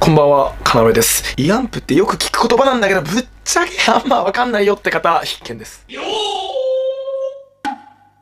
こんばんは、かなめです。イアンプってよく聞く言葉なんだけど、ぶっちゃけあんまわかんないよって方、必見です。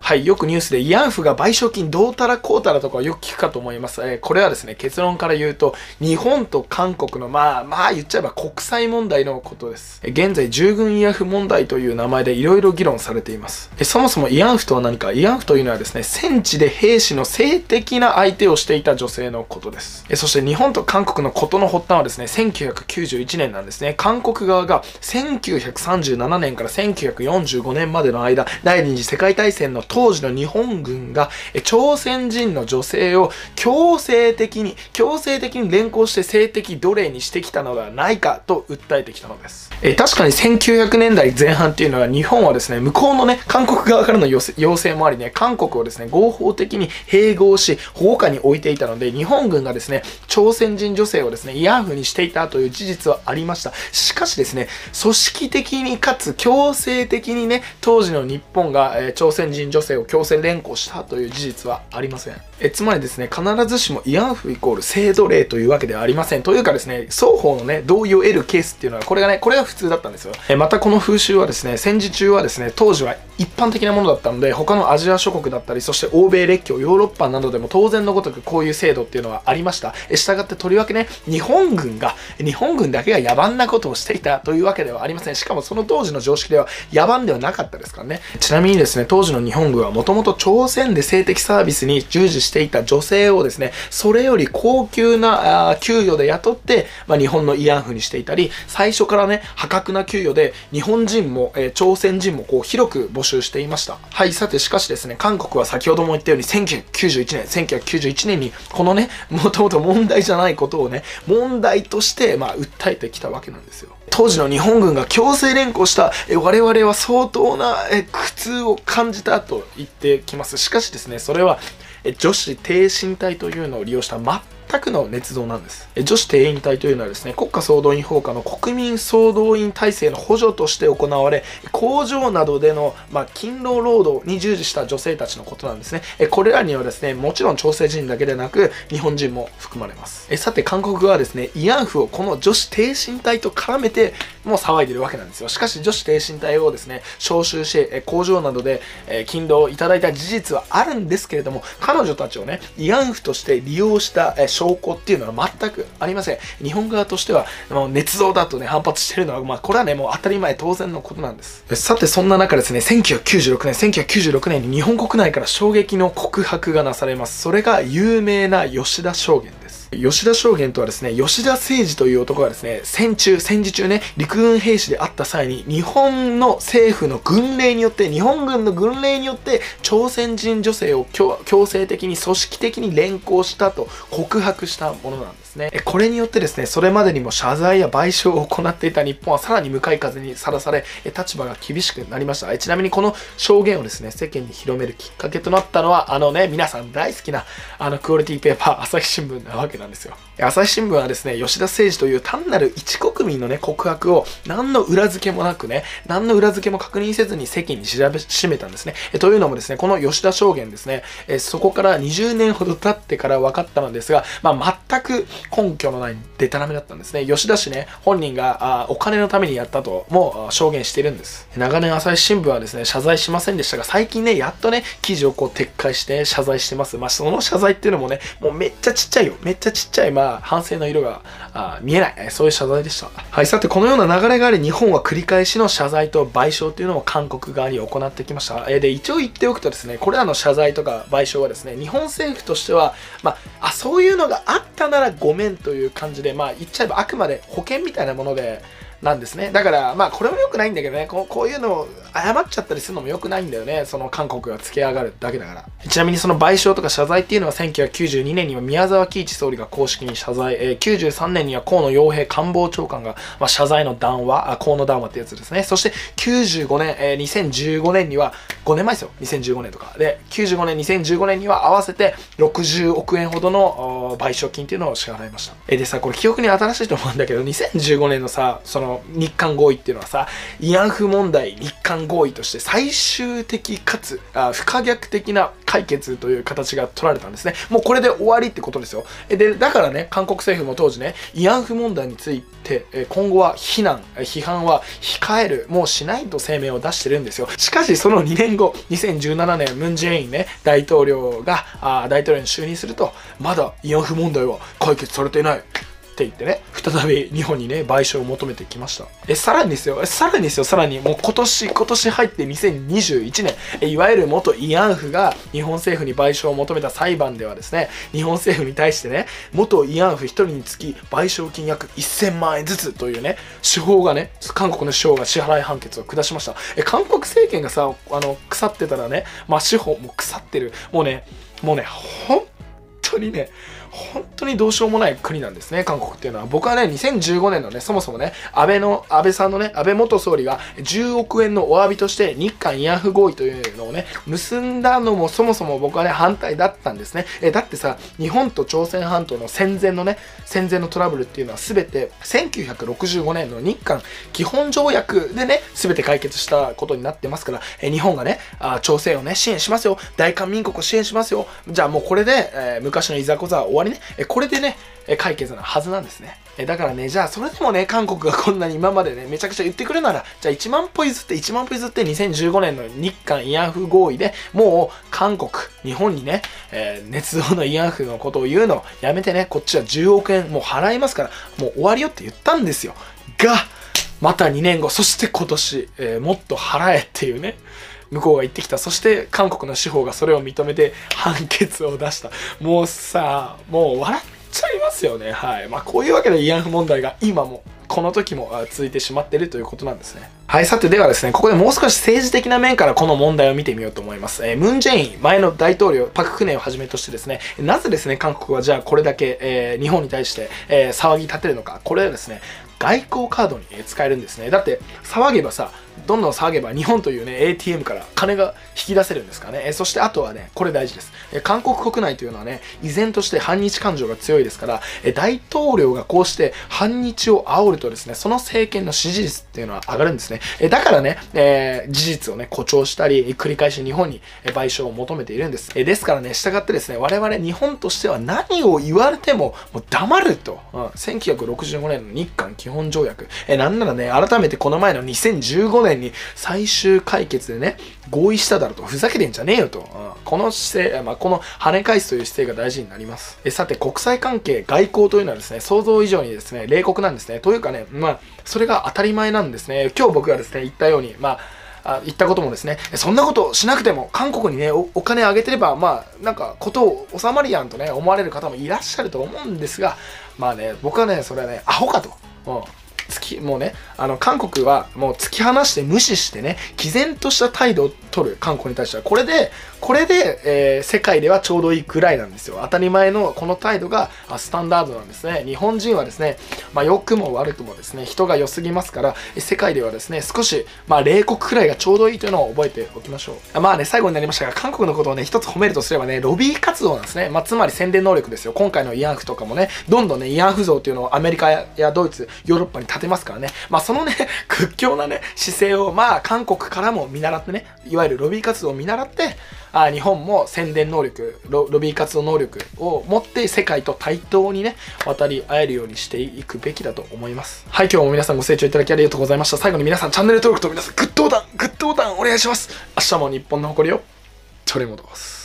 はい、よくニュースで慰安婦が賠償金どうたらこうたらとかよく聞くかと思います。えー、これはですね、結論から言うと、日本と韓国の、まあ、まあ言っちゃえば国際問題のことです。え、現在、従軍慰安婦問題という名前で色々議論されています。え、そもそも慰安婦とは何か慰安婦というのはですね、戦地で兵士の性的な相手をしていた女性のことです。えそして日本と韓国のことの発端はですね、1991年なんですね。韓国側が1937年から1945年までの間、第二次世界大戦の当時の日本軍が朝鮮人の女性を強制的に、強制的に連行して性的奴隷にしてきたのではないかと訴えてきたのです。え確かに1900年代前半っていうのは日本はですね、向こうのね、韓国側からの要請もありね、韓国をですね、合法的に併合し、保護下に置いていたので、日本軍がですね、朝鮮人女性をですね、慰安婦にしていたという事実はありました。しかしですね、組織的にかつ強制的にね、当時の日本が、え朝鮮人女性を強制連行したという事実はありません。えつまりですね、必ずしも慰安婦イコール制度例というわけではありません。というかですね、双方のね、同意を得るケースっていうのは、これがね、これが普通だったんですよ。えまたこの風習はですね、戦時中はですね、当時は一般的なものだったので、他のアジア諸国だったり、そして欧米列強、ヨーロッパなどでも当然のごとくこういう制度っていうのはありました。え従ってとりわけね、日本軍が、日本軍だけが野蛮なことをしていたというわけではありません。しかもその当時の常識では野蛮ではなかったですからね。ちなみにですね、当時の日本軍はもともと朝鮮で性的サービスに従事してしていた女性をですね、それより高級な給与で雇って、まあ、日本の慰安婦にしていたり、最初からね、破格な給与で日本人も、えー、朝鮮人もこう広く募集していました。はい、さてしかしですね、韓国は先ほども言ったように1991年、1991年にこのね、もともと問題じゃないことをね、問題として、まあ、訴えてきたわけなんですよ。当時の日本軍が強制連行した我々は相当な苦痛を感じたと言ってきます。しかしですね、それは女子低身体というのを利用したマッ全くの捏造なんです。女子定員隊というのはですね、国家総動員法下の国民総動員体制の補助として行われ、工場などでの、まあ、勤労労働に従事した女性たちのことなんですね。これらにはですね、もちろん朝鮮人だけでなく、日本人も含まれます。さて、韓国はですね、慰安婦をこの女子低身体と絡めて、もう騒いでるわけなんですよ。しかし、女子低身体をですね、招集し、工場などで、勤労をいただいた事実はあるんですけれども、彼女たちをね、慰安婦として利用した、証拠っていうのは全くありません。日本側としては、もう捏造だとね、反発してるのは、まあ、これはね、もう当たり前、当然のことなんです。さて、そんな中ですね、1996年、1996年に日本国内から衝撃の告白がなされます。それが有名な吉田証言。吉田将元とはですね、吉田誠二という男がですね、戦中、戦時中ね、陸軍兵士であった際に、日本の政府の軍令によって、日本軍の軍令によって、朝鮮人女性を強制的に組織的に連行したと告白したものなんですね。これによってですね、それまでにも謝罪や賠償を行っていた日本はさらに向かい風にさらされ、立場が厳しくなりました。ちなみにこの証言をですね、世間に広めるきっかけとなったのは、あのね、皆さん大好きな、あのクオリティペーパー、朝日新聞なわけですなんですよ。朝日新聞はですね、吉田誠二という単なる一国民のね、告白を何の裏付けもなくね、何の裏付けも確認せずに世間に調べ、しめたんですね。えというのもですね、この吉田証言ですね、えそこから20年ほど経ってから分かったのですが、まあ、全く根拠のないデタラメだったんですね。吉田氏ね、本人があお金のためにやったとも証言してるんです。長年朝日新聞はですね、謝罪しませんでしたが、最近ね、やっとね、記事をこう撤回して謝罪してます。まあ、その謝罪っていうのもね、もうめっちゃちっちゃいよ。めっちゃちゃちっちゃい、まあ、反省の色があ見えない。そういう謝罪でした。はい、さて、このような流れがあり、日本は繰り返しの謝罪と賠償というのを韓国側に行ってきました。えで、一応言っておくとですね、これらの謝罪とか賠償はですね、日本政府としては、まあ、あ、そういうのがあったならごめんという感じで、まあ、言っちゃえばあくまで保険みたいなもので、なんですね。だから、まあ、これも良くないんだけどね、こうこういうのを謝っちゃったりするのも良くないんだよね。その韓国が付け上がるだけだから。ちなみにその賠償とか謝罪っていうのは1992年には宮沢喜一総理が公式に謝罪、えー、93年には河野洋平官房長官が、まあ、謝罪の談話、あ河野談話ってやつですね。そして95年、えー、2015年には、5年前ですよ。2015年とか。で、95年、2015年には合わせて60億円ほどの賠償金っていうのを支払いました。えー、でさ、これ記憶に新しいと思うんだけど、2015年のさ、そのの日韓合意っていうのはさ、慰安婦問題日韓合意として最終的かつあ不可逆的な解決という形が取られたんですね。もうこれで終わりってことですよ。で、だからね、韓国政府も当時ね、慰安婦問題について、今後は非難、批判は控える、もうしないと声明を出してるんですよ。しかしその2年後、2017年、ムン・ジェインね、大統領があ大統領に就任すると、まだ慰安婦問題は解決されていない。って言ってね、再び日本にね、賠償を求めてきました。え、さらにですよ、さらにですよ、さらにもう今年、今年入って2021年、えいわゆる元慰安婦が日本政府に賠償を求めた裁判ではですね、日本政府に対してね、元慰安婦1人につき賠償金約1000万円ずつというね、司法がね、韓国の司法が支払い判決を下しました。え、韓国政権がさ、あの、腐ってたらね、まあ司法も腐ってる。もうね、もうね、本当にね、本当にどうしようもない国なんですね、韓国っていうのは。僕はね、2015年のね、そもそもね、安倍の、安倍さんのね、安倍元総理が10億円のお詫びとして日韓慰安婦合意というのをね、結んだのもそもそも僕はね、反対だったんですね。え、だってさ、日本と朝鮮半島の戦前のね、戦前のトラブルっていうのは全て1965年の日韓基本条約でね、全て解決したことになってますから、え、日本がね、あ朝鮮をね、支援しますよ。大韓民国を支援しますよ。じゃあもうこれで、えー、昔のいざこざは終わりね。え、これでね、え解決なはずなんですね。えだからね、じゃあそれでもね、韓国がこんなに今までね、めちゃくちゃ言ってくるなら、じゃあ1万歩譲って1万歩譲って2015年の日韓慰安婦合意でもう韓国、日本にね、えー、捏造の慰安婦のことを言うのやめてね、こっちは10億円もう払いますから、もう終わりよって言ったんですよ。が、また2年後、そして今年、えー、もっと払えっていうね、向こうが言ってきた。そして韓国の司法がそれを認めて判決を出した。もうさ、もう笑っちゃいますよね。はい。まあこういうわけで慰安婦問題が今もこの時も続いてしまっているということなんですね。はい、さてではですね、ここでもう少し政治的な面からこの問題を見てみようと思います。えー、ムン・ジェイン、前の大統領、パク・クネをはじめとしてですね、なぜですね、韓国はじゃあこれだけ、えー、日本に対して、えー、騒ぎ立てるのか、これはですね、外交カードに使えるんですね。だって、騒げばさ、どんどん騒げば日本というね、ATM から金が引き出せるんですかね。えそしてあとはね、これ大事です。え韓国国内というのはね、依然として反日感情が強いですから、え大統領がこうして反日を煽るとですね、その政権の支持率っていうのは上がるんですね。えだからね、えー、事実をね、誇張したり、繰り返し日本に賠償を求めているんです。えですからね、従ってですね、我々日本としては何を言われても、もう黙ると。うん、1965年の日韓基本条約。えなんならね、改めてこの前の2015年に最終解決でね、合意しただろうと、ふざけてんじゃねえよと。うん、この姿勢、まあ、この跳ね返すという姿勢が大事になります。えさて、国際関係、外交というのはですね、想像以上にですね、冷酷なんですね。というかね、まあ、それが当たり前なんですね。今日僕がですね、言ったように、まあ、あ言ったこともですね、そんなことしなくても、韓国にねお、お金あげてれば、まあ、なんか、ことを収まりやんとね、思われる方もいらっしゃると思うんですが、まあね、僕はね、それはね、アホかと。うん突き、もうね、あの、韓国はもう突き放して無視してね、毅然とした態度を取る、韓国に対しては。これで、これで、えー、世界ではちょうどいいくらいなんですよ。当たり前のこの態度がスタンダードなんですね。日本人はですね、まあ、良くも悪くもですね、人が良すぎますから、世界ではですね、少し、まあ、冷酷くらいがちょうどいいというのを覚えておきましょう。まあね、最後になりましたが、韓国のことをね、一つ褒めるとすればね、ロビー活動なんですね。まあ、つまり宣伝能力ですよ。今回の慰安婦とかもね、どんどんね、慰安婦像っていうのをアメリカやドイツ、ヨーロッパに立てますからね。まあ、そのね、屈強なね、姿勢を、まあ、韓国からも見習ってね、いわゆるロビー活動を見習って、あ日本も宣伝能力ロ、ビー活動能力を持って世界と対等にね、渡り合えるようにしていくべきだと思います。はい、今日も皆さんご清聴いただきありがとうございました。最後に皆さんチャンネル登録と皆さんグッドボタン、グッドボタンお願いします。明日も日本の誇りを取り戻す。